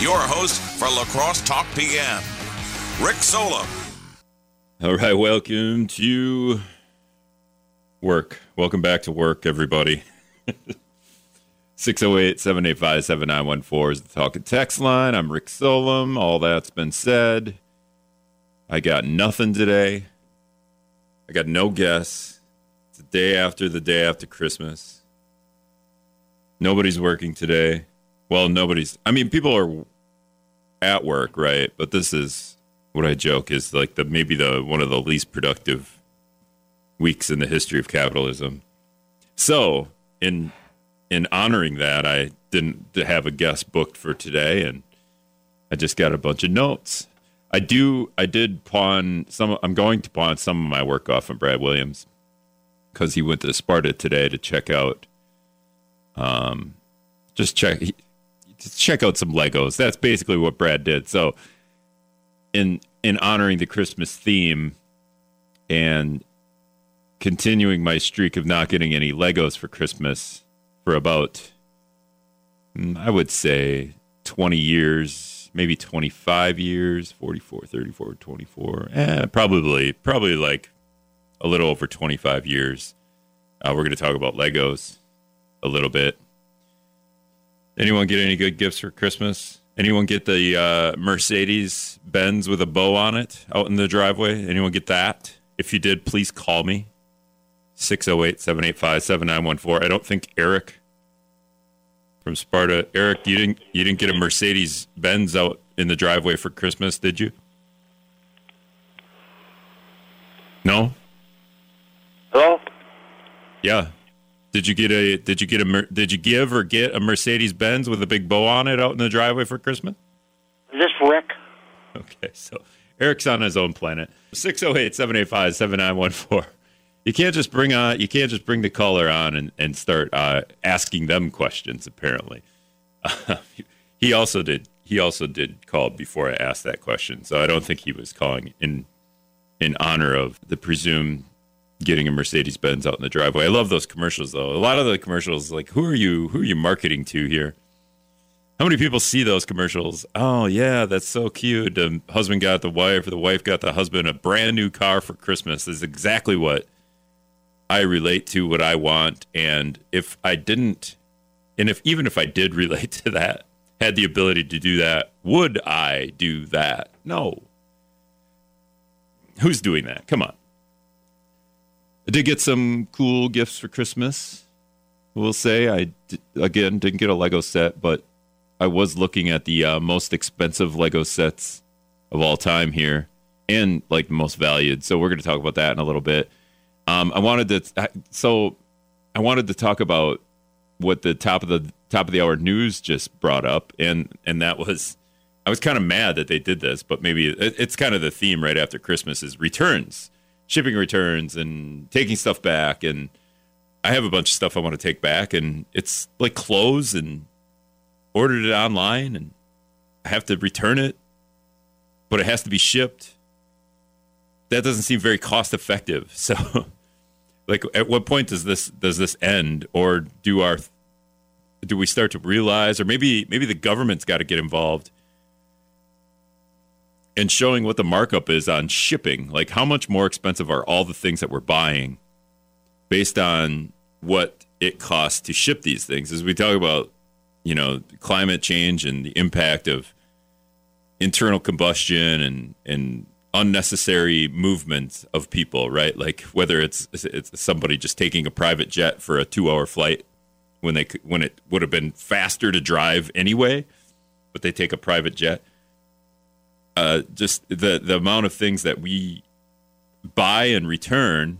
your host for La Crosse Talk PM, Rick Solem. All right, welcome to work. Welcome back to work, everybody. 608 785 7914 is the talk and text line. I'm Rick Solem. All that's been said. I got nothing today. I got no guests. It's the day after the day after Christmas. Nobody's working today. Well, nobody's. I mean, people are at work, right? But this is what I joke is like the maybe the one of the least productive weeks in the history of capitalism. So, in in honoring that, I didn't have a guest booked for today, and I just got a bunch of notes. I do. I did pawn some. I'm going to pawn some of my work off on Brad Williams because he went to Sparta today to check out. Um, just check. Check out some Legos. That's basically what Brad did. So, in in honoring the Christmas theme, and continuing my streak of not getting any Legos for Christmas for about, mm, I would say, 20 years maybe 25 years 44 34 24 eh, probably probably like a little over 25 years uh, we're going to talk about legos a little bit anyone get any good gifts for christmas anyone get the uh, mercedes benz with a bow on it out in the driveway anyone get that if you did please call me 608-785-7914 i don't think eric from Sparta. Eric, you didn't you didn't get a Mercedes Benz out in the driveway for Christmas, did you? No. Hello. Yeah. Did you get a did you get a did you give or get a Mercedes Benz with a big bow on it out in the driveway for Christmas? Is this Rick? Okay, so Eric's on his own planet. 608 785 7914 you can't just bring on you can't just bring the caller on and, and start uh, asking them questions apparently uh, he also did he also did call before i asked that question so i don't think he was calling in in honor of the presumed getting a mercedes benz out in the driveway i love those commercials though a lot of the commercials like who are you who are you marketing to here how many people see those commercials? Oh yeah, that's so cute. The husband got the wife, or the wife got the husband a brand new car for Christmas. Is exactly what I relate to what I want. And if I didn't, and if even if I did relate to that, had the ability to do that, would I do that? No. Who's doing that? Come on. I did get some cool gifts for Christmas. We'll say I again didn't get a Lego set, but I was looking at the uh, most expensive Lego sets of all time here, and like the most valued. So we're going to talk about that in a little bit. Um, I wanted to so I wanted to talk about what the top of the top of the hour news just brought up, and and that was I was kind of mad that they did this, but maybe it, it's kind of the theme right after Christmas is returns, shipping returns, and taking stuff back, and I have a bunch of stuff I want to take back, and it's like clothes and ordered it online, and I have to return it, but it has to be shipped. That doesn't seem very cost effective, so like at what point does this does this end? Or do our do we start to realize or maybe maybe the government's got to get involved in showing what the markup is on shipping like how much more expensive are all the things that we're buying based on what it costs to ship these things as we talk about you know climate change and the impact of internal combustion and and unnecessary movement of people, right? Like whether it's it's somebody just taking a private jet for a two hour flight when they when it would have been faster to drive anyway, but they take a private jet. Uh, just the the amount of things that we buy and return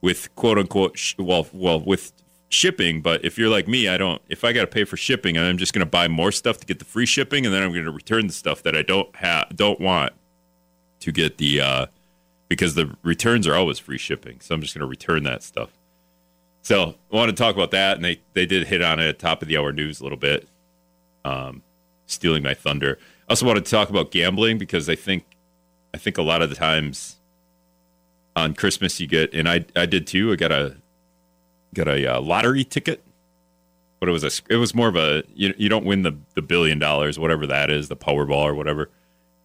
with quote unquote sh- well well with shipping but if you're like me i don't if i got to pay for shipping i'm just going to buy more stuff to get the free shipping and then i'm going to return the stuff that i don't have don't want to get the uh, because the returns are always free shipping. So I'm just going to return that stuff. So I want to talk about that, and they they did hit on it at top of the hour news a little bit, um, stealing my thunder. I also wanted to talk about gambling because I think I think a lot of the times on Christmas you get, and I I did too. I got a got a uh, lottery ticket but it was a it was more of a you you don't win the the billion dollars whatever that is the Powerball or whatever.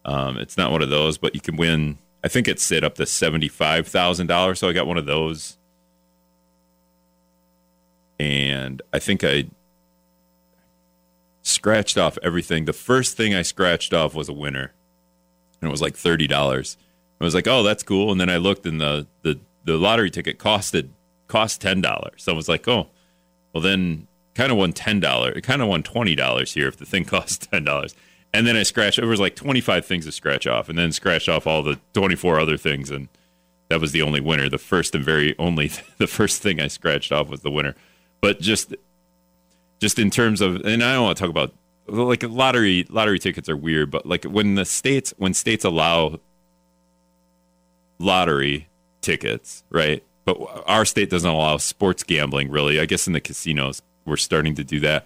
Um, it's not one of those, but you can win. I think it's set up to seventy five thousand dollars. So I got one of those, and I think I scratched off everything. The first thing I scratched off was a winner, and it was like thirty dollars. I was like, oh, that's cool. And then I looked, and the the the lottery ticket costed cost ten dollars. So I was like, oh, well then kind of won ten dollars. It kind of won twenty dollars here if the thing costs ten dollars. And then I scratched. It was like twenty five things to scratch off, and then scratched off all the twenty four other things, and that was the only winner. The first and very only the first thing I scratched off was the winner. But just just in terms of, and I don't want to talk about like lottery lottery tickets are weird, but like when the states when states allow lottery tickets, right? But our state doesn't allow sports gambling really. I guess in the casinos we're starting to do that.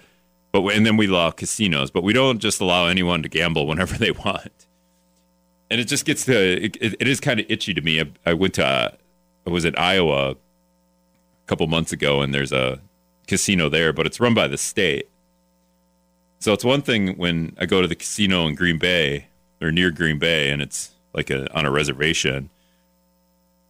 But and then we allow casinos, but we don't just allow anyone to gamble whenever they want. And it just gets to it, it is kind of itchy to me. I, I went to uh, I was in Iowa a couple months ago, and there's a casino there, but it's run by the state. So it's one thing when I go to the casino in Green Bay or near Green Bay, and it's like a, on a reservation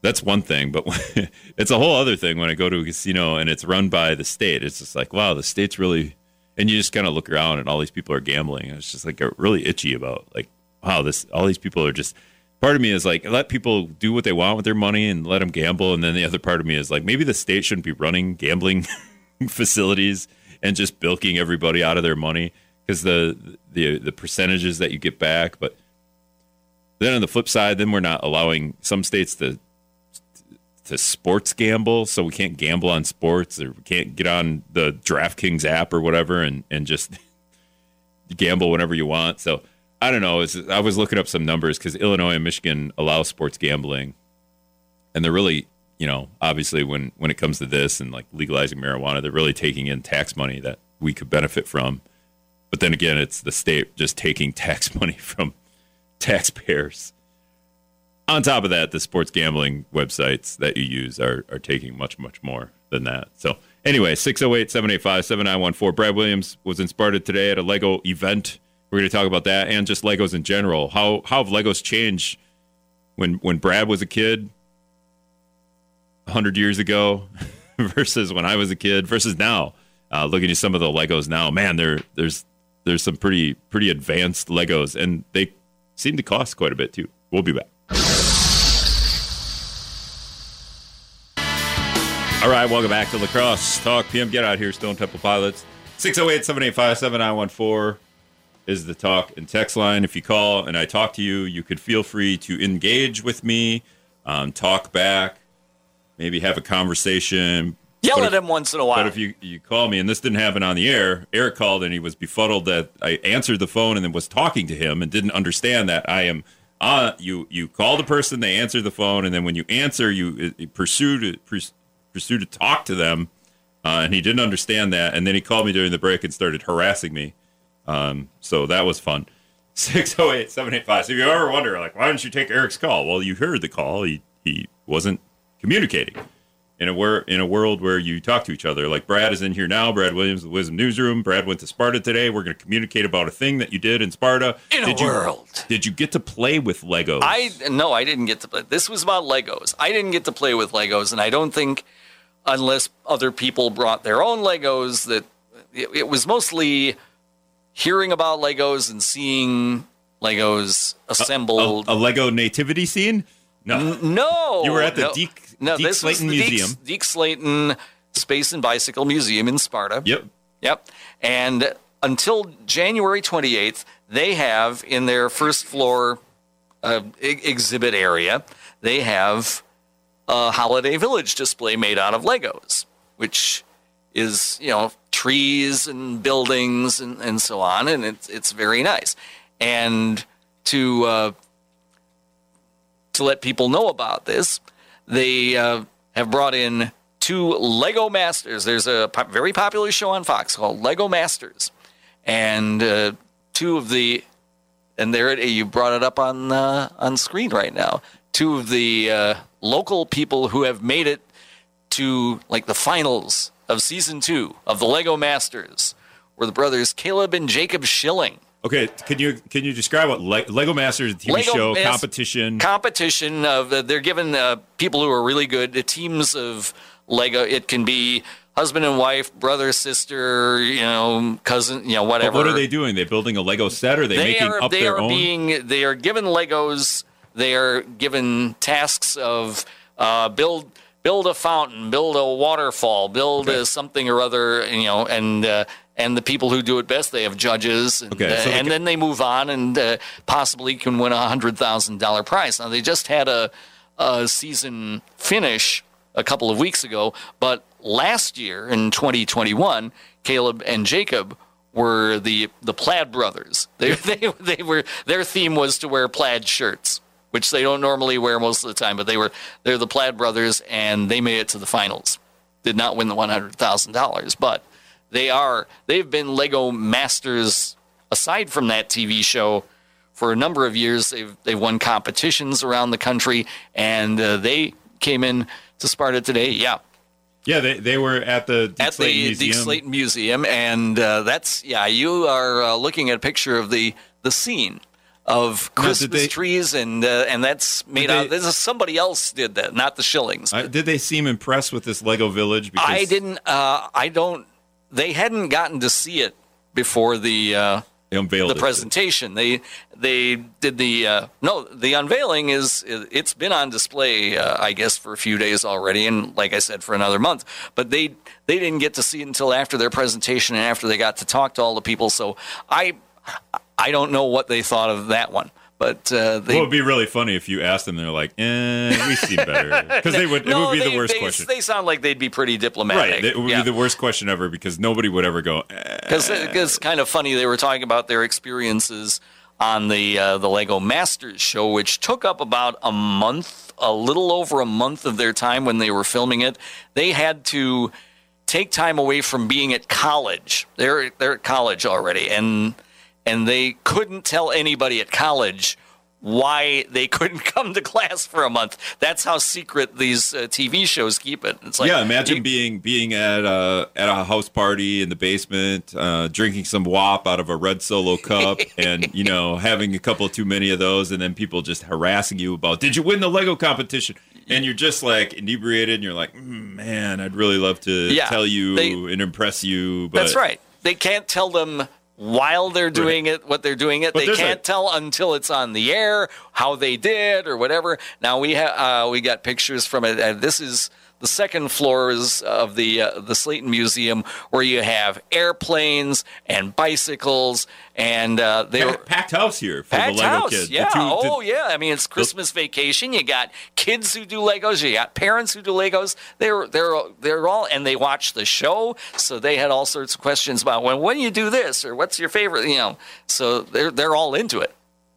that's one thing, but it's a whole other thing when I go to a casino and it's run by the state. It's just like, wow, the state's really, and you just kind of look around and all these people are gambling. it's just like really itchy about like, wow, this all these people are just. Part of me is like, let people do what they want with their money and let them gamble, and then the other part of me is like, maybe the state shouldn't be running gambling facilities and just bilking everybody out of their money because the the the percentages that you get back, but then on the flip side, then we're not allowing some states to to sports gamble, so we can't gamble on sports or we can't get on the DraftKings app or whatever and and just gamble whenever you want. So I don't know. I was looking up some numbers because Illinois and Michigan allow sports gambling, and they're really, you know, obviously when when it comes to this and like legalizing marijuana, they're really taking in tax money that we could benefit from. But then again, it's the state just taking tax money from taxpayers on top of that, the sports gambling websites that you use are, are taking much, much more than that. So, anyway, 608 785 7914. Brad Williams was in Sparta today at a Lego event. We're going to talk about that and just Legos in general. How, how have Legos changed when, when Brad was a kid 100 years ago versus when I was a kid versus now? Uh, looking at some of the Legos now, man, there, there's there's some pretty pretty advanced Legos, and they seem to cost quite a bit too. We'll be back. All right, welcome back to La Crosse Talk PM. Get out here, Stone Temple Pilots. 608 785 7914 is the talk and text line. If you call and I talk to you, you could feel free to engage with me, um, talk back, maybe have a conversation. Yell at him once in a while. But if you, you call me, and this didn't happen on the air, Eric called and he was befuddled that I answered the phone and then was talking to him and didn't understand that I am uh, you you call the person, they answer the phone, and then when you answer, you, you pursue to pursue to talk to them, uh, and he didn't understand that, and then he called me during the break and started harassing me. Um, so that was fun. 608 785. So if you ever wonder, like, why didn't you take Eric's call? Well, you heard the call. He, he wasn't communicating in a wor- in a world where you talk to each other. Like Brad is in here now. Brad Williams, the WIZM Newsroom. Brad went to Sparta today. We're going to communicate about a thing that you did in Sparta. In did a you, world. Did you get to play with Legos? I no, I didn't get to play. This was about Legos. I didn't get to play with Legos, and I don't think unless other people brought their own Legos that it, it was mostly hearing about Legos and seeing Legos assembled. A, a, a Lego nativity scene? No, no. You were at the no. Deke, no, Deke this Slayton was the Museum. Deke, Deke Slayton Space and Bicycle Museum in Sparta. Yep. Yep. And until January 28th, they have in their first floor uh, e- exhibit area, they have a Holiday Village display made out of Legos, which is, you know, trees and buildings and, and so on. And it's, it's very nice. And to, uh, to let people know about this, they uh, have brought in two Lego Masters. There's a po- very popular show on Fox called Lego Masters, and uh, two of the and there it, you brought it up on uh, on screen right now. Two of the uh, local people who have made it to like the finals of season two of the Lego Masters were the brothers Caleb and Jacob Schilling. Okay, can you can you describe what Le- Lego Masters TV Lego show Mas- competition? competition of uh, they're given uh, people who are really good uh, teams of Lego. It can be husband and wife, brother, sister, you know, cousin, you know, But whatever. what are they doing? They're building a Lego set, or are they, They making are up they their are own? being they are given Legos. They are given tasks of uh, build build a fountain, build a waterfall, build Okay. a something or other, you know, and. Uh, and the people who do it best, they have judges, and, Okay, uh, so they and ca- then they move on and uh, possibly can win a hundred thousand dollar prize. Now they just had a, a season finish a couple of weeks ago, but last year in 2021, Caleb and Jacob were the the Plaid brothers. They they they were their theme was to wear plaid shirts, which they don't normally wear most of the time, but they were they're the Plaid brothers, and they made it to the finals. Did not win the one hundred thousand dollars, but they are they've been Lego masters aside from that TV show for a number of years. They've they've won competitions around the country, and uh, they came in to Sparta today. Yeah, yeah, they, they were at the at the Museum. Museum, and uh, that's yeah. You are uh, looking at a picture of the the scene of Christmas they- trees, and uh, and that's made Did out. they- This is somebody else did that, not the Schillings. Uh, did they seem impressed with this Lego village? Because I didn't. Uh, I don't. They hadn't gotten to see it before the. Uh, the it. presentation. They they did the uh, no the unveiling is it's been on display uh, I guess for a few days already, and like I said for another month. But they they didn't get to see it until after their presentation and after they got to talk to all the people. So I I don't know what they thought of that one, but uh, they. Well, it'd be really funny if you asked them. They're like, "Eh, we see better," because they would. no, it would be they, the worst they, question. They sound like they'd be pretty diplomatic. right. It would Yeah. be the worst question ever because nobody would ever go. Eh. because it's kind of funny. They were talking about their experiences on the uh, the Lego Masters show, which took up about a month, a little over a month of their time when they were filming it. They had to take time away from being at college. They're they're at college already, and and they couldn't tell anybody at college why they couldn't come to class for a month. That's how secret these uh, TV shows keep it. It's like yeah, imagine you- being being at a at a house party in the basement, uh, drinking some WAP out of a red Solo cup, and you know having a couple too many of those, and then people just harassing you about, "Did you win the Lego competition?" And you're just like inebriated, and you're like, mm, "Man, I'd really love to Yeah, tell you they- and impress you." But That's right. They can't tell them while they're doing it what they're doing it. But they can't tell until it's on the air how they did or whatever. Now we have uh, we got pictures from it. And this is the second floor is of the uh, the Slayton Museum where you have airplanes and bicycles and uh, they were Packed, packed house here for Packed the Lego house, kids. The yeah. oh, the- yeah. I mean, it's Christmas vacation. You got kids who do Legos. You got parents who do Legos. They're they're they're all and they watch the show, so they had all sorts of questions about when when you do this or what's your favorite. You know, so they're they're all into it.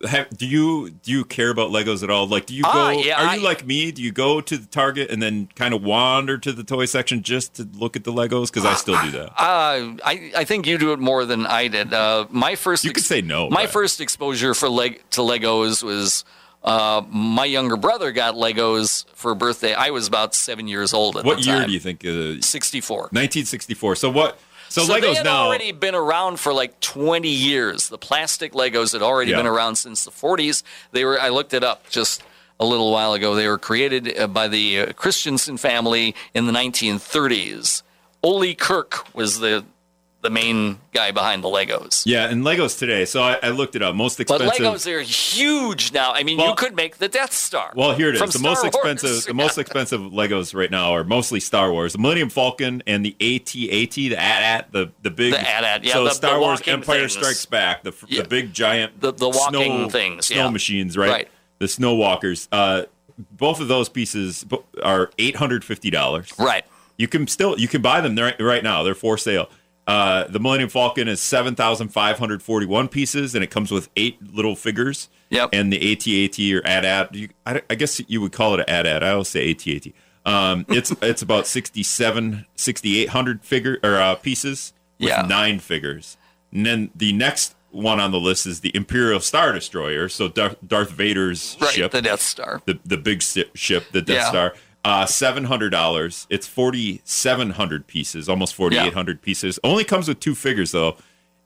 Have, do you do you care about Legos at all? Like, do you go? Ah, yeah, are you like me? Do you go to the Target and then kind of wander to the toy section just to look at the Legos? Because I still do that. Uh, I I think you do it more than I did. Uh, my first You could say no, My but- first exposure for leg to Legos was. Uh, my younger brother got Legos for a birthday. I was about seven years old at What year do you think? Uh, 64. 1964. So what? So, So they Legos had now. already been around for like 20 years. The plastic Legos had already Yeah. been around since the 40s. They were. I looked it up just a little while ago. They were created uh, by the uh, Christiansen family in the 1930s. Ole Kirk was the the main guy behind the Legos. yeah, and Legos today. So I, I looked it up. Most expensive. But. Legos are huge now. I mean, you could make the Death Star. well, here it is. The Star most Wars. expensive. The most expensive Legos right now are mostly Star Wars, the Millennium Falcon, and the AT-AT, the AT-AT, the the big. The AT-AT, yeah, So the- Star the Wars Empire things. Strikes Back, the Yeah. the big giant The- the walking snow, things, snow yeah. machines, right? Right. The snow walkers. Uh, both of those pieces are eight hundred fifty dollars. right. You can still you can buy them right, right now. They're for sale. Uh, the Millennium Falcon is seven thousand five hundred forty one pieces, and it comes with eight little figures. Yep. And the AT-AT or AT-AT, you, I, I guess you would call it an AT-AT. I always say AT-AT. Um, it's it's about 67, 6,800 figure or uh, pieces with Yeah. nine figures. And then the next one on the list is the Imperial Star Destroyer. So Darth, Darth Vader's Right. ship The Death Star. the the big ship, the Death Yeah. Star. Uh, seven hundred dollars. It's forty seven hundred pieces, almost forty eight hundred pieces. Only comes with two figures though,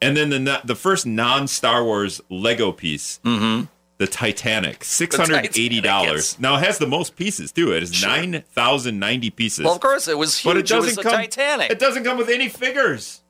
and then the the first non Star Wars Lego piece, mm-hmm. the Titanic, six hundred eighty dollars. Now it has the most pieces too. It is nine thousand ninety pieces. Well, of course, it was huge. but it It, doesn't was come. Titanic. It doesn't come with any figures.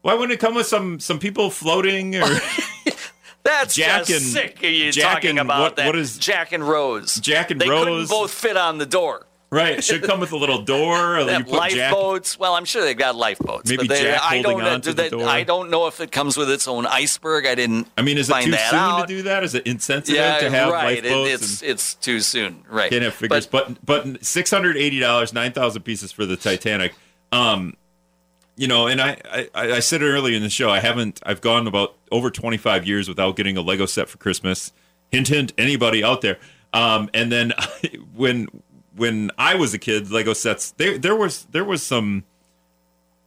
Why wouldn't it come with some some people floating or That's Jack just and- sick of you Jack talking and about what- that. what is- Jack and Rose? Jack and they couldn't both fit on the door. Right? It should come with a little door. Or They you have put Jack. lifeboats. Well, I'm sure they've got lifeboats. Maybe but they, Jack I holding don't know. on to do the they- door. I don't know if it comes with its own iceberg. I didn't. I mean, is it too soon out. to do that? Is it insensitive Yeah, to have right. It- lifeboats? it's and it's too soon. Right. can't have figures, but but six hundred eighty dollars, nine thousand pieces for the Titanic. Um, you know, and I, I I said it earlier in the show. I haven't. I've gone about over twenty five years without getting a Lego set for Christmas. Hint, hint. Anybody out there? Um, and then when when I was a kid, Lego sets there there was there was some.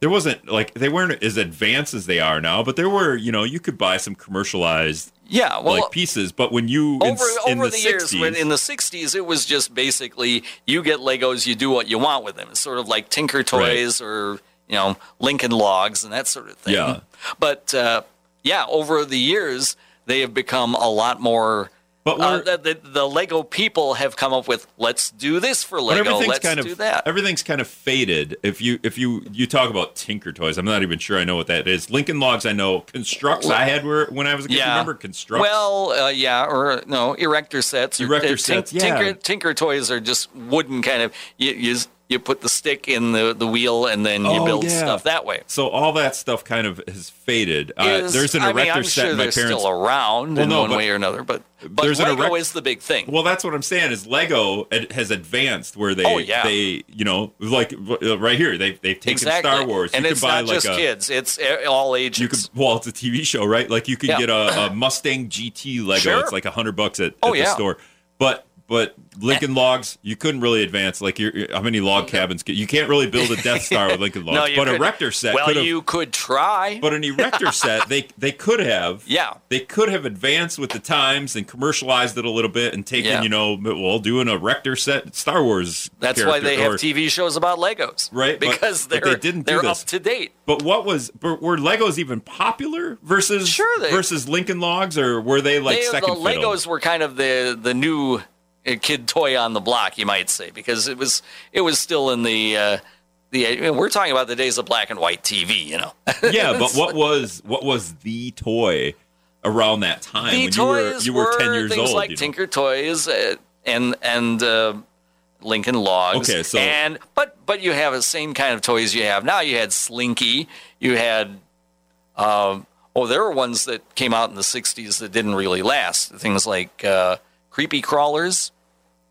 There wasn't like they weren't as advanced as they are now, but there were you know you could buy some commercialized yeah. Well, like pieces. But when you in, over in over the, the, years 60s, when in the 60s it was just basically you get legos you do what you want with them it's sort of like tinker toys or you know lincoln logs and that sort of thing Yeah. but uh, yeah over the years they have become a lot more But uh, the, the, lego people have come up with let's do this for lego everything's let's kind do of that everything's kind of faded. If you if you you talk about Tinker Toys, I'm not even sure I know what that is. Lincoln Logs, I know. Construx, I had where when I was a kid. yeah. Remember Construx? Well, uh, yeah, or no, erector sets. or- Erector tink- sets, yeah. Tinker, tinker toys are just wooden kind of. You, you you put the stick in the, the wheel and then you Oh, build yeah. stuff that way. so all that stuff kind of has faded. Uh, there's an I erector mean, I'm set sure my parents. still around Well, in no, one but way or another, but but there's an Lego erect- is the big thing. well, that's what I'm saying. Is Lego it has advanced where they Oh, yeah. they you know like uh, right here they they've taken exactly. Star Wars. and you it's could buy not like just a, kids; it's uh, all ages. You could well, it's a TV show, right? Like you could Yeah. get a, a Mustang GT Lego. Sure. It's like a hundred bucks at, Oh, at the yeah. store. But but Lincoln eh. Logs, you couldn't really advance. Like you're, how many log cabins? Can, you can't really build a Death Star with Lincoln Logs. no, but a couldn't. Rector set Well, you could try. But an erector set, they they could have. Yeah. They could have advanced with the times and commercialized it a little bit and taken, Yeah. you know, well, doing a Rector set Star Wars. That's why they have TV shows about Legos, Right, Because but they're they didn't do they're up to date. But what was but were Legos even popular versus Sure, they- versus Lincoln Logs, or were they like they, the second fiddle? Legos were kind of the the new kid toy on the block, you might say, because it was it was still in the uh, the. I mean, we're talking about the days of black and white TV, you know. yeah, but what was what was the toy around that time the when you were toys you were ten years things old? like you know? Tinker Toys uh, and and uh, Lincoln Logs. Okay, so- and but but you have the same kind of toys you have now. You had Slinky. You had. Um, oh, there were ones that came out in the '60s that didn't really last. Things like uh, creepy crawlers.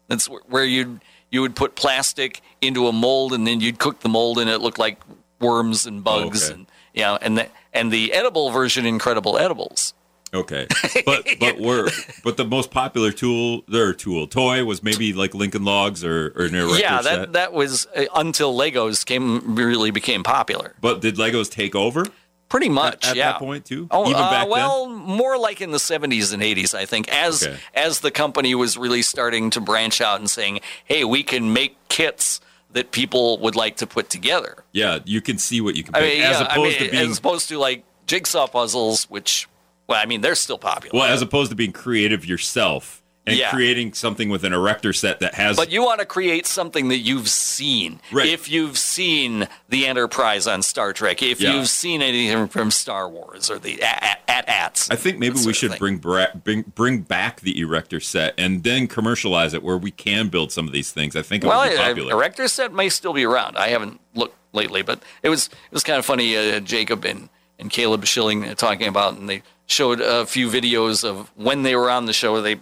That's where you you would put plastic into a mold and then you'd cook the mold and it looked like worms and bugs Okay. and you know and the and the edible version, Incredible Edibles. Okay, but but were but the most popular tool their tool toy was maybe like Lincoln Logs or or an yeah, that set. that was uh, until Legos came really became popular. but did Legos take over Pretty much, at yeah. that point too? Oh, Even uh, well, more like in the 70s and 80s, I think, as Okay. as the company was really starting to branch out and saying, "Hey, we can make kits that people would like to put together." Yeah, you can see what you can I mean, as yeah, I opposed mean, to being as opposed to like jigsaw puzzles, which, well, I mean, they're still popular. well, as opposed to being creative yourself and Yeah. creating something with an erector set that has But you want to create something that you've seen. Right. If you've seen the Enterprise on Star Trek, if Yeah. you've seen anything from Star Wars or the at at ats. I think maybe we should bring, bra- bring bring back the erector set and then commercialize it where we can build some of these things. I think it Well, would be a popular. erector set may still be around. I haven't looked lately, but it was it was kind of funny. Uh, Jacob and and Caleb Schilling uh, talking about, and they showed a few videos of when they were on the show. They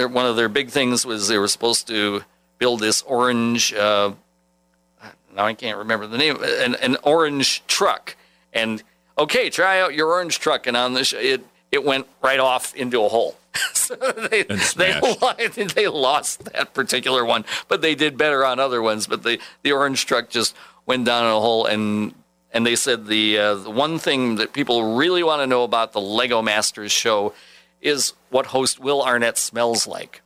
their, one of their big things was they were supposed to build this orange. Uh, now I can't remember the name. An, an orange truck, and okay, try out your orange truck, and on this, it it went right off into a hole. so they they, they lost that particular one, but they did better on other ones. But the the orange truck just went down in a hole, and and they said the uh, the one thing that people really want to know about the Lego Masters show is what host Will Arnett smells like.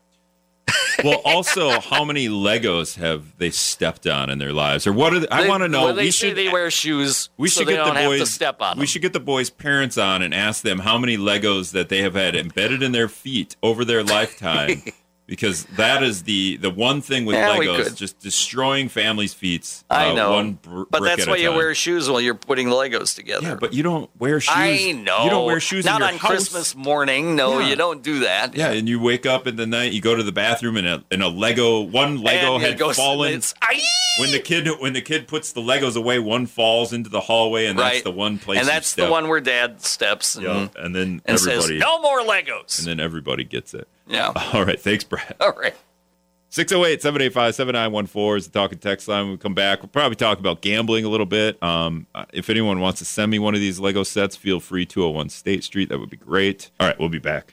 well, also, how many Legos have they stepped on in their lives, or what? Are they, I want to know. Well, they we say should they wear shoes, we so should they get don't the boys. step on we should get the boys' parents on and ask them how many Legos that they have had embedded in their feet over their lifetime, because that is the the one thing with Yeah, Legos, just destroying families' feet. I uh, know, one br- but that's at why you time. wear shoes while you're putting Legos together. Yeah, but you don't wear shoes. I know. You don't wear shoes Not on house. Christmas morning. No, Yeah. you don't do that. Yeah, and you wake up in the night, you go to the bathroom, and a, and a Lego, one Lego And had goes- fallen. When the kid when the kid puts the Legos away, one falls into the hallway, and that's the one place. and that's the one where Dad steps and, Yeah, and then and everybody, says, "No more Legos." and then everybody gets it. Yeah. All right, thanks, Brad. All right. 608 785 7914 is the talking text line. When we come back, we'll probably talk about gambling a little bit. Um, uh, if anyone wants to send me one of these Lego sets, feel free 201 State Street. That would be great. All right, we'll be back.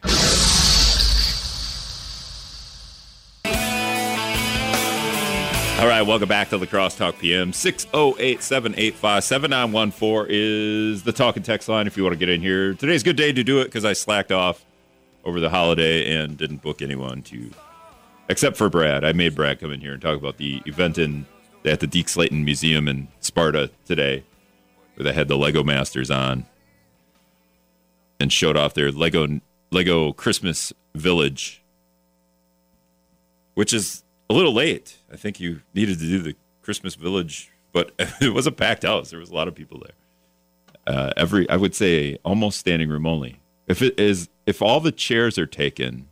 All right, welcome back to La Crosse Talk PM. 608 785 7914 is the talking text line if you want to get in here. Today's a good day to do it because I slacked off over the holiday and didn't book anyone to except for Brad. I made Brad come in here and talk about the event in at the Deke Slayton Museum in Sparta today, where they had the Lego Masters on and showed off their Lego Lego Christmas Village, which is a little late. I think you needed to do the Christmas Village, but it was a packed house. There was a lot of people there. Uh, every I would say almost standing room only. If it is, if all the chairs are taken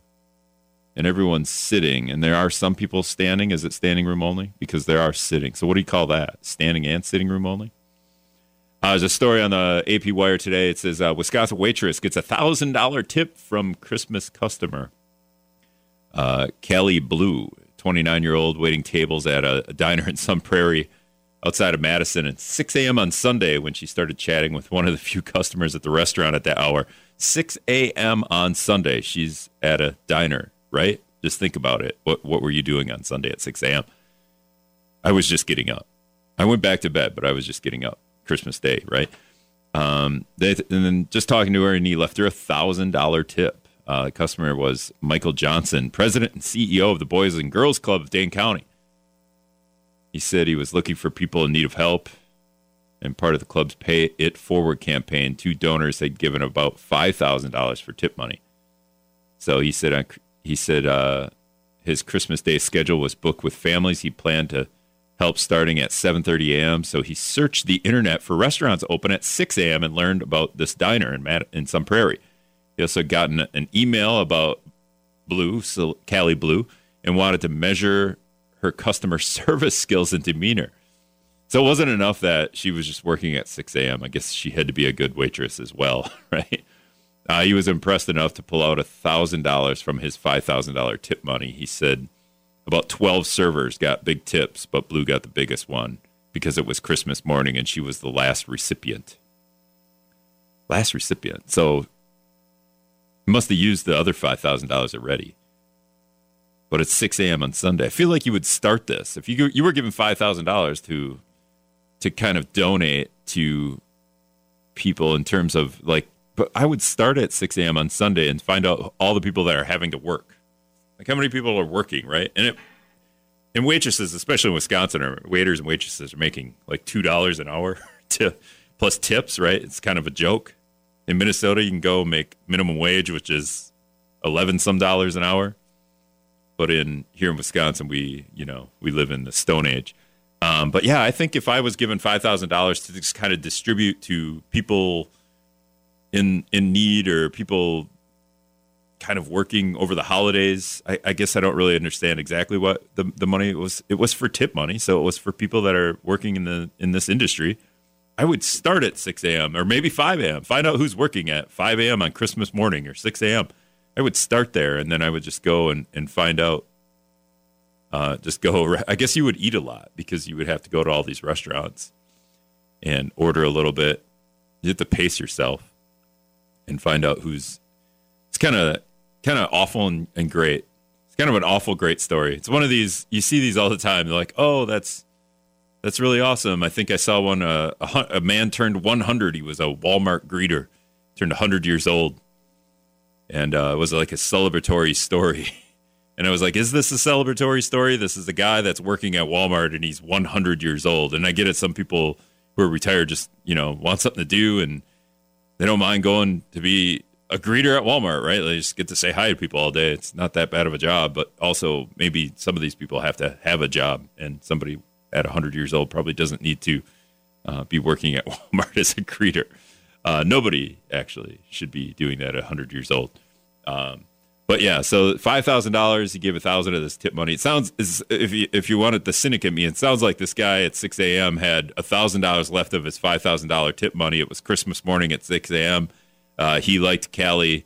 and everyone's sitting, and there are some people standing. Is it standing room only? Because there are sitting. So what do you call that? Standing and sitting room only? Uh, there's a story on the AP Wire today. It says uh, Wisconsin waitress gets a thousand dollar tip from Christmas customer. Uh, Kelly Blue, 29 year old, waiting tables at a, a diner in Sun Prairie outside of Madison at 6 a.m. on Sunday when she started chatting with one of the few customers at the restaurant at that hour. 6 a.m. on Sunday. She's at a diner, right? Just think about it. What what were you doing on Sunday at 6 a.m.? I was just getting up. I went back to bed, but I was just getting up. Christmas Day, right? Um, they, and then just talking to her, and he left her a thousand dollar tip. Uh, the customer was Michael Johnson, president and CEO of the Boys and Girls Club of Dane County. He said he was looking for people in need of help, and part of the club's Pay It Forward campaign, two donors had given about five thousand dollars for tip money. So he said, uh, he said uh, his Christmas Day schedule was booked with families he planned to help starting at 7:30 a.m. So he searched the internet for restaurants open at 6 a.m. and learned about this diner in Mad- in Sun Prairie. He also gotten an email about Blue, so Callie Blue, and wanted to measure her customer service skills and demeanor. So it wasn't enough that she was just working at 6 a.m. I guess she had to be a good waitress as well, right? Uh, he was impressed enough to pull out $1,000 from his $5,000 tip money. He said about 12 servers got big tips, but Blue got the biggest one because it was Christmas morning and she was the last recipient. Last recipient. So he must have used the other $5,000 already. But it's 6 a.m. on Sunday. I feel like you would start this. If you, you were given $5,000 to, to kind of donate to people in terms of like, but I would start at 6 a.m. on Sunday and find out all the people that are having to work. Like how many people are working, right? And it, and waitresses, especially in Wisconsin, are waiters and waitresses are making like two dollars an hour to plus tips, right? It's kind of a joke. In Minnesota, you can go make minimum wage, which is eleven some dollars an hour. But in here in Wisconsin, we you know we live in the Stone Age. Um, but yeah, I think if I was given five thousand dollars to just kind of distribute to people in in need or people kind of working over the holidays. I, I, guess I don't really understand exactly what the, the money was. It was for tip money, so it was for people that are working in the in this industry. I would start at six a.m. or maybe five a.m. Find out who's working at five a.m. on Christmas morning or six a.m. I would start there, and then I would just go and, and find out. Uh, just go. I guess you would eat a lot because you would have to go to all these restaurants and order a little bit. You have to pace yourself and find out who's. It's kind of kind of awful and, and great. It's kind of an awful great story. It's one of these you see these all the time. They're like, oh, that's that's really awesome. I think I saw one. Uh, a, a man turned 100. He was a Walmart greeter, turned 100 years old, and uh, it was like a celebratory story. And I was like, is this a celebratory story? This is a guy that's working at Walmart and he's 100 years old. And I get it. Some people who are retired just, you know, want something to do and they don't mind going to be a greeter at Walmart, right? They just get to say hi to people all day. It's not that bad of a job, but also maybe some of these people have to have a job and somebody at 100 years old probably doesn't need to uh, be working at Walmart as a greeter. Uh, nobody actually should be doing that at 100 years old. Um, but yeah, so five thousand dollars. He gave a thousand of this tip money. It sounds if you if you wanted the cynic in me, it sounds like this guy at six a.m. had a thousand dollars left of his five thousand dollar tip money. It was Christmas morning at six a.m. Uh, he liked Cali. It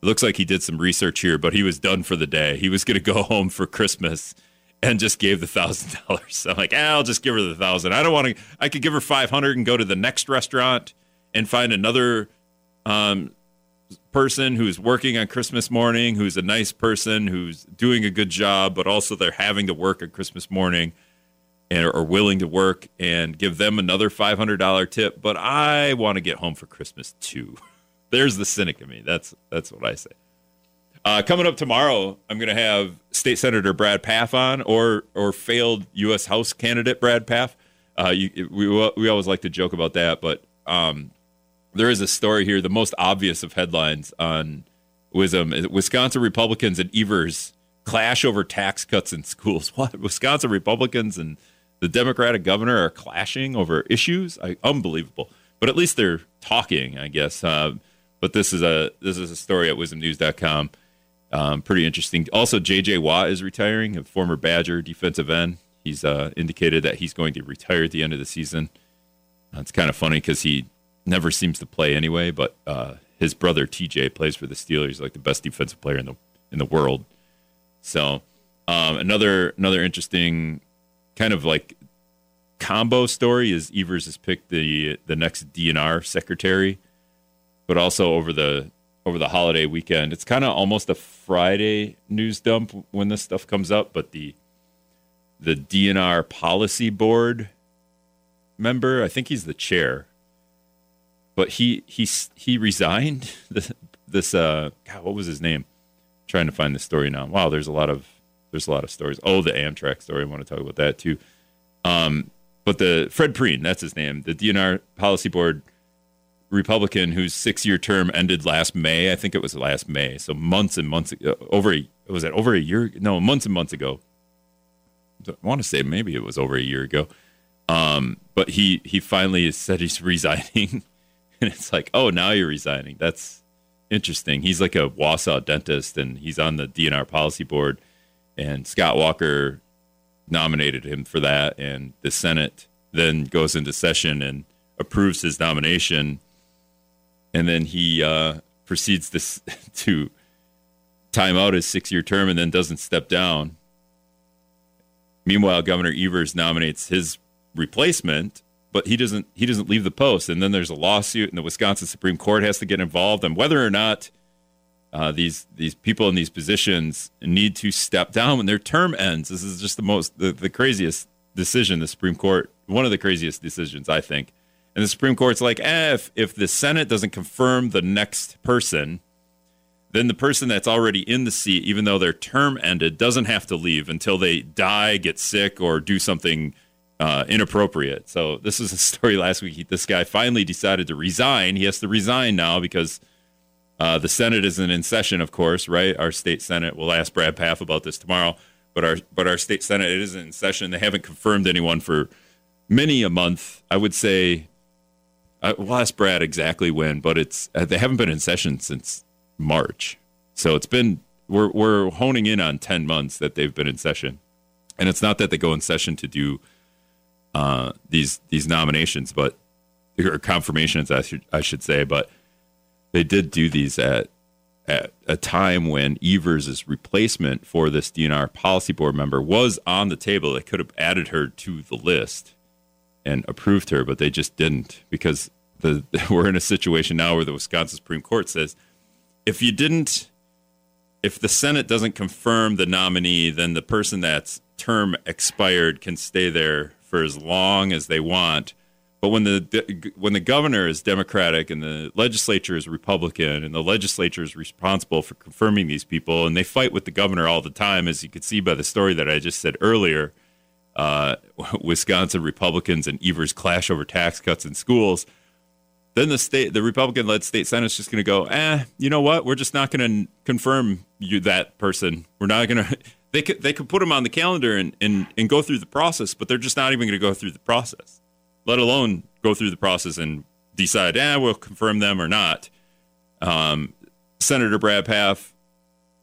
looks like he did some research here, but he was done for the day. He was going to go home for Christmas and just gave the thousand dollars. I'm like, eh, I'll just give her the thousand. I don't want to. I could give her five hundred and go to the next restaurant and find another um, person who's working on Christmas morning, who's a nice person, who's doing a good job, but also they're having to work on Christmas morning and are willing to work and give them another $500 tip. But I want to get home for Christmas too. There's the cynic in me. That's that's what I say. Uh, coming up tomorrow, I'm going to have State Senator Brad Pfaff on, or or failed U.S. House candidate Brad Pfaff. Uh, you, we we always like to joke about that, but um, there is a story here, the most obvious of headlines on WIZM. Wisconsin Republicans and Evers clash over tax cuts in schools. What? Wisconsin Republicans and the Democratic governor are clashing over issues? I, unbelievable. But at least they're talking, I guess. Uh, but this is a this is a story at wizmnews.com. Um, pretty interesting. Also, J.J. Watt is retiring, a former Badger defensive end. He's uh, indicated that he's going to retire at the end of the season. It's kind of funny because he never seems to play anyway. But uh, his brother TJ plays for the Steelers, like the best defensive player in the in the world. So um, another another interesting kind of like combo story is Evers has picked the the next DNR secretary, but also over the over the holiday weekend. It's kind of almost a Friday news dump when this stuff comes up, but the the DNR policy board member, I think he's the chair, but he he he resigned. This, this uh, God, what was his name? I'm trying to find the story now. Wow, there's a lot of there's a lot of stories. Oh, the Amtrak story. I want to talk about that too. Um, but the Fred Prehn, that's his name, the DNR policy board Republican whose six year term ended last May. I think it was last May. So months and months ago, over a, was it over a year? No, months and months ago. I want to say maybe it was over a year ago. Um, but he he finally said he's resigning and it's like, oh, now you're resigning. That's interesting. He's like a Wausau dentist, and he's on the DNR policy board. And Scott Walker nominated him for that, and the Senate then goes into session and approves his nomination, and then he uh, proceeds to to time out his six year term and then doesn't step down. Meanwhile, Governor Evers nominates his replacement but he doesn't he doesn't leave the post. And then there's a lawsuit and the Wisconsin Supreme Court has to get involved and whether or not uh, these these people in these positions need to step down when their term ends. This is just the most the, the craziest decision the Supreme Court one of the craziest decisions I think. And the Supreme Court's like eh, if if the Senate doesn't confirm the next person then the person that's already in the seat even though their term ended doesn't have to leave until they die get sick or do something uh, inappropriate. So this is a story last week. This guy finally decided to resign. He has to resign now because uh, the Senate isn't in session, of course, right? Our state Senate. We'll ask Brad Pfaff about this tomorrow. But our but our state Senate it isn't in session. They haven't confirmed anyone for many a month. I would say. I, we'll ask Brad exactly when, but it's uh, they haven't been in session since March. So it's been we're we're honing in on ten months that they've been in session, and it's not that they go in session to do uh, these these nominations, but or confirmations, I should I should say, but they did do these at at a time when Evers' replacement for this DNR policy board member was on the table. They could have added her to the list and approved her, but they just didn't because the we're in a situation now where the Wisconsin Supreme Court says if you didn't if the Senate doesn't confirm the nominee, then the person that's term expired can stay there for as long as they want. But when the when the governor is Democratic and the legislature is Republican and the legislature is responsible for confirming these people and they fight with the governor all the time, as you could see by the story that I just said earlier, uh, Wisconsin Republicans and Evers clash over tax cuts in schools. Then the state, the Republican-led state Senate is just going to go, eh, you know what? We're just not going to confirm you that person. We're not going to. They could they could put them on the calendar and, and and go through the process, but they're just not even going to go through the process, let alone go through the process and decide, eh, we'll confirm them or not. Um, Senator Brad Pfaff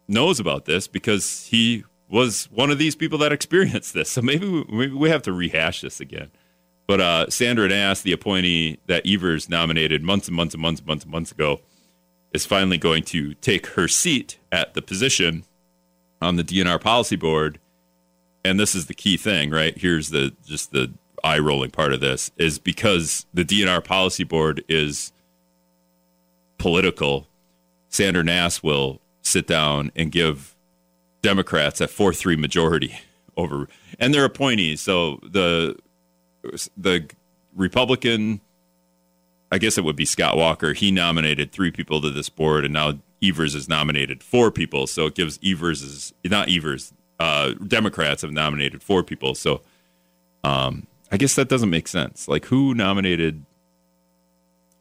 knows about this because he was one of these people that experienced this. So maybe we, maybe we have to rehash this again. But uh, Sandra Naas, the appointee that Evers nominated months and months and months and months and months ago, is finally going to take her seat at the position on the DNR policy board. And this is the key thing, right? Here's the just the eye rolling part of this is because the DNR policy board is political. Sandra Naas will sit down and give Democrats a 4 3 majority over, and they're appointees. So the the Republican, I guess it would be Scott Walker. He nominated three people to this board, and now Evers has nominated four people. So it gives Evers is not Evers. Uh, Democrats have nominated four people. So um, I guess that doesn't make sense. Like who nominated?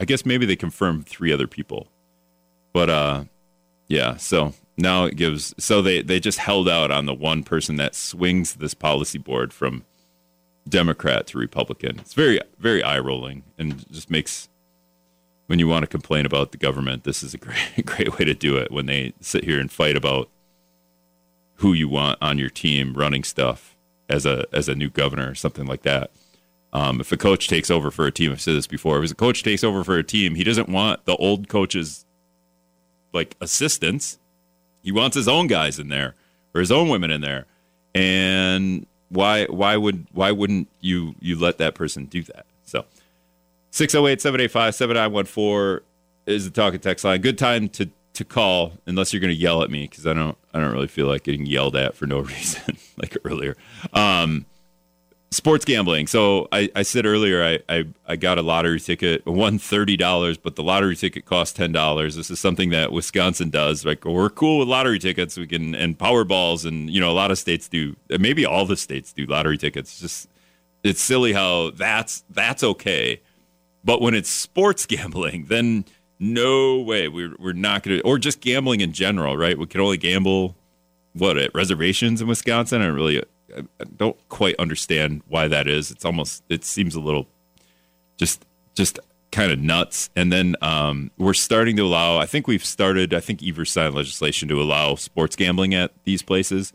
I guess maybe they confirmed three other people, but uh, yeah. So now it gives. So they they just held out on the one person that swings this policy board from Democrat to Republican. It's very, very eye rolling and just makes when you want to complain about the government, this is a great, great way to do it. When they sit here and fight about who you want on your team running stuff as a as a new governor or something like that. Um, if a coach takes over for a team, I've said this before. If a coach takes over for a team, he doesn't want the old coach's like assistants. He wants his own guys in there or his own women in there, and why why would why wouldn't you you let that person do that? So 608-785-7914 is the talking text line. Good time to to call unless you're going to yell at me because I don't I don't really feel like getting yelled at for no reason like earlier. Um, sports gambling. So I, I said earlier I, I, I got a lottery ticket, won thirty dollars, but the lottery ticket cost ten dollars. This is something that Wisconsin does. Like we're cool with lottery tickets. We can and Powerballs and you know a lot of states do. Maybe all the states do lottery tickets. It's just it's silly how that's that's okay, but when it's sports gambling, then no way we're we're not gonna or just gambling in general, right? We can only gamble what at reservations in Wisconsin. I really I don't quite understand why that is. It's almost it seems a little just just kind of nuts. And then um, we're starting to allow. I think we've started. I think Evers signed legislation to allow sports gambling at these places.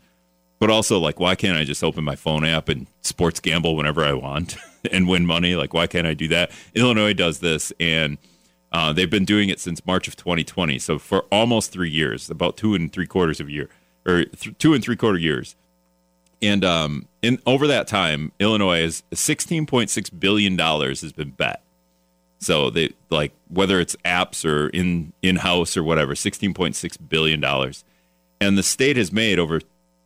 But also, like, why can't I just open my phone app and sports gamble whenever I want and win money? Like, why can't I do that? Illinois does this, and uh, they've been doing it since March of 2020. So for almost three years, about two and three quarters of a year, or th- two and three quarter years and um, in over that time, Illinois is 16.6 billion dollars has been bet. So they like whether it's apps or in in house or whatever, 16.6 billion dollars, and the state has made over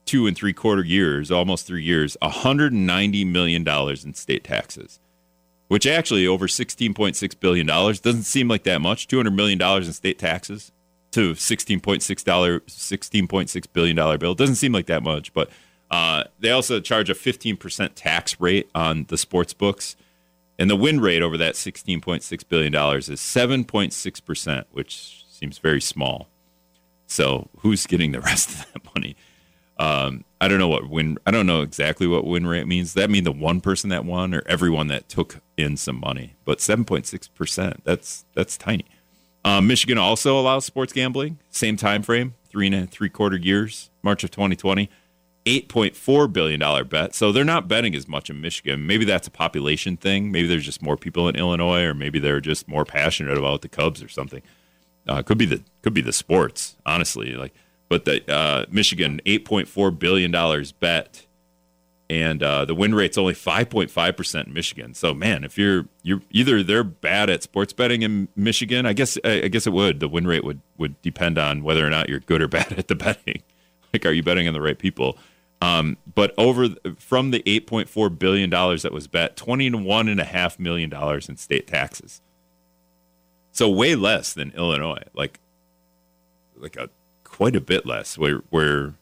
two and three quarter years, almost three years, 190 million dollars in state taxes, which actually over 16.6 billion dollars doesn't seem like that much. 200 million dollars in state taxes to 16.6 dollar 16.6 billion dollar bill doesn't seem like that much, but uh, they also charge a 15% tax rate on the sports books. And the win rate over that $16.6 billion is 7.6%, which seems very small. So who's getting the rest of that money? Um, I don't know what win. I don't know exactly what win rate means. That mean the one person that won or everyone that took in some money? But seven point six percent. That's that's tiny. Um, Michigan also allows sports gambling. Same time frame, three and a three quarter years, March of 2020. $8.4 billion bet. So they're not betting as much in Michigan. Maybe that's a population thing. Maybe there's just more people in Illinois, or maybe they're just more passionate about the Cubs or something. Uh, could be the could be the sports, honestly. Like, but the uh, Michigan $8.4 billion bet, and uh, the win rate's only 5.5 percent in Michigan. So man, if you're you're either they're bad at sports betting in Michigan, I guess I guess it would. The win rate would would depend on whether or not you're good or bad at the betting. like, are you betting on the right people? Um, but over from the 8.4 billion dollars that was bet, 21 and a half million dollars in state taxes. So way less than Illinois, like like a quite a bit less. Where where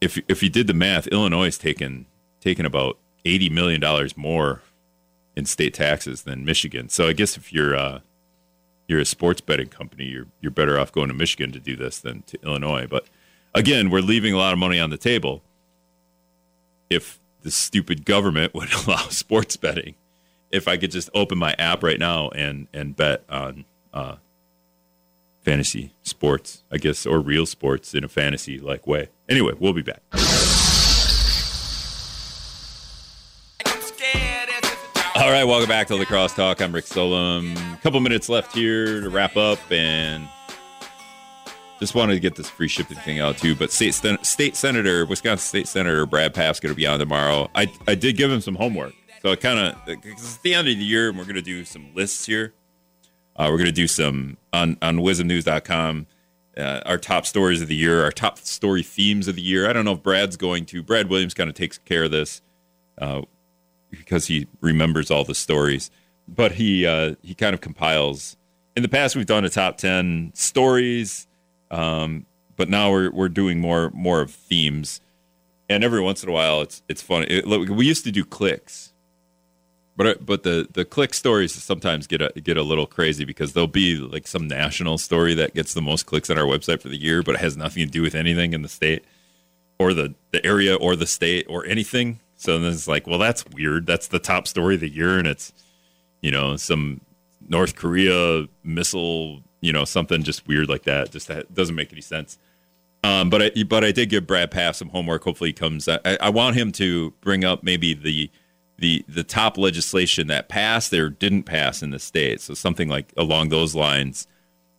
if if you did the math, Illinois is taking taking about 80 million dollars more in state taxes than Michigan. So I guess if you're uh, you're a sports betting company, you're you're better off going to Michigan to do this than to Illinois. But again, we're leaving a lot of money on the table if the stupid government would allow sports betting. If I could just open my app right now and and bet on uh, fantasy sports, I guess, or real sports in a fantasy like way. Anyway, we'll be back. All right, welcome back to the Crosstalk. I'm Rick Solem. A couple minutes left here to wrap up, and just wanted to get this free shipping thing out too. But state state senator, Wisconsin State Senator Brad Pfaff's going to be on tomorrow. I I did give him some homework, so it kind of it's the end of the year, and we're going to do some lists here. Uh, we're going to do some on on WIZMnews.com. Uh, our top stories of the year, our top story themes of the year. I don't know if Brad's going to. Brad Williams kind of takes care of this. Uh, because he remembers all the stories. But he uh, he kind of compiles. In the past, we've done a top ten stories, um, but now we're we're doing more more of themes. And every once in a while, it's it's fun. It, we used to do clicks, but uh, but the the click stories sometimes get a get a little crazy because there'll be like some national story that gets the most clicks on our website for the year, but it has nothing to do with anything in the state or the the area or the state or anything so then it's like, well, that's weird. That's the top story of the year, and it's you know some North Korea missile, you know, something just weird like that. Just that doesn't make any sense. Um, but I but I did give Brad Pfaff some homework. Hopefully, he comes. I, I want him to bring up maybe the the the top legislation that passed or didn't pass in the state. So something like along those lines,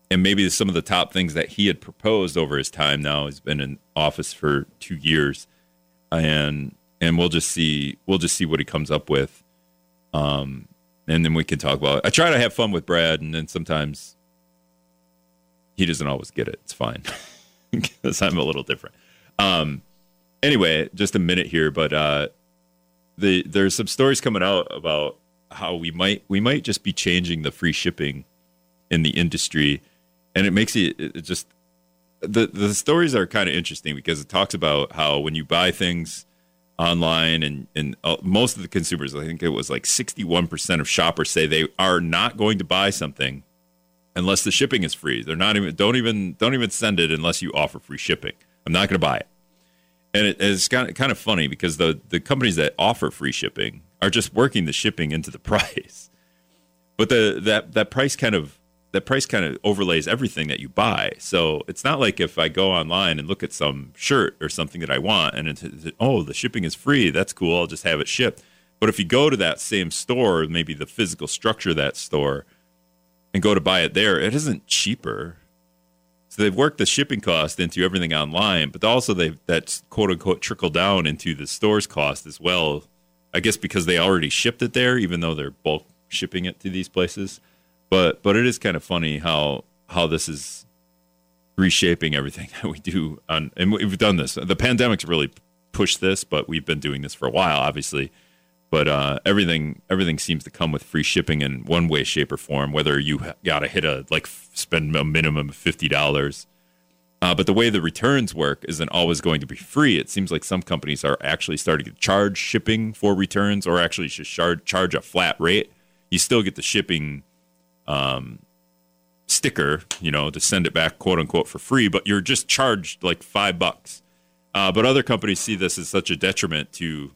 and maybe some of the top things that he had proposed over his time. Now he's been in office for two years, and and we'll just see we'll just see what he comes up with. Um, and then we can talk about it. I try to have fun with Brad, and then sometimes he doesn't always get it. It's fine because I'm a little different. Um, anyway, just a minute here, but uh, the there's some stories coming out about how we might we might just be changing the free shipping in the industry, and it makes it, it just the the stories are kind of interesting because it talks about how when you buy things online and and uh, most of the consumers i think it was like 61% of shoppers say they are not going to buy something unless the shipping is free. They're not even don't even don't even send it unless you offer free shipping. I'm not going to buy it and it, it's kind of kind of funny because the the companies that offer free shipping are just working the shipping into the price but the that that price kind of that price kind of overlays everything that you buy. So it's not like if I go online and look at some shirt or something that I want and it's, oh, the shipping is free. That's cool. I'll just have it shipped. But if you go to that same store, maybe the physical structure of that store, and go to buy it there, it isn't cheaper. So they've worked the shipping cost into everything online, but also they've that's quote unquote trickled down into the store's cost as well. I guess because they already shipped it there, even though they're bulk shipping it to these places. But but it is kind of funny how how this is reshaping everything that we do on and we've done this. The pandemic's really pushed this, but we've been doing this for a while, obviously. But uh, everything everything seems to come with free shipping in one way, shape, or form. Whether you got to hit a like spend a minimum of fifty dollars, uh, but the way the returns work isn't always going to be free. It seems like some companies are actually starting to charge shipping for returns, or actually just charge charge a flat rate. You still get the shipping um, sticker, you know, to send it back, quote unquote, for free, but you're just charged like five bucks. Uh, but other companies see this as such a detriment to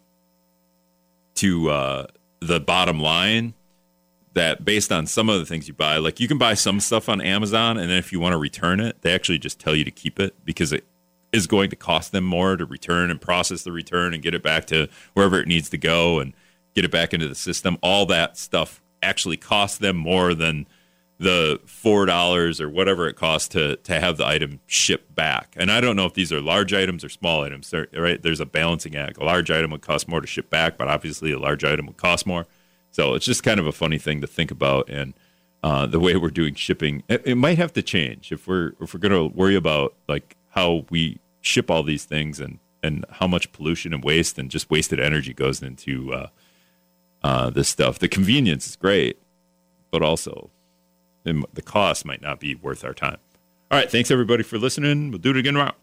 to uh, the bottom line that based on some of the things you buy, like you can buy some stuff on Amazon, and then if you want to return it, they actually just tell you to keep it because it is going to cost them more to return and process the return and get it back to wherever it needs to go and get it back into the system. All that stuff actually costs them more than the four dollars or whatever it costs to to have the item shipped back. And I don't know if these are large items or small items. Right? There's a balancing act. A large item would cost more to ship back, but obviously a large item would cost more. So it's just kind of a funny thing to think about. And uh, the way we're doing shipping, it, it might have to change if we're if we're going to worry about like how we ship all these things and and how much pollution and waste and just wasted energy goes into uh, uh, this stuff. The convenience is great, but also the cost might not be worth our time. All right, thanks everybody for listening. We'll do it again tomorrow.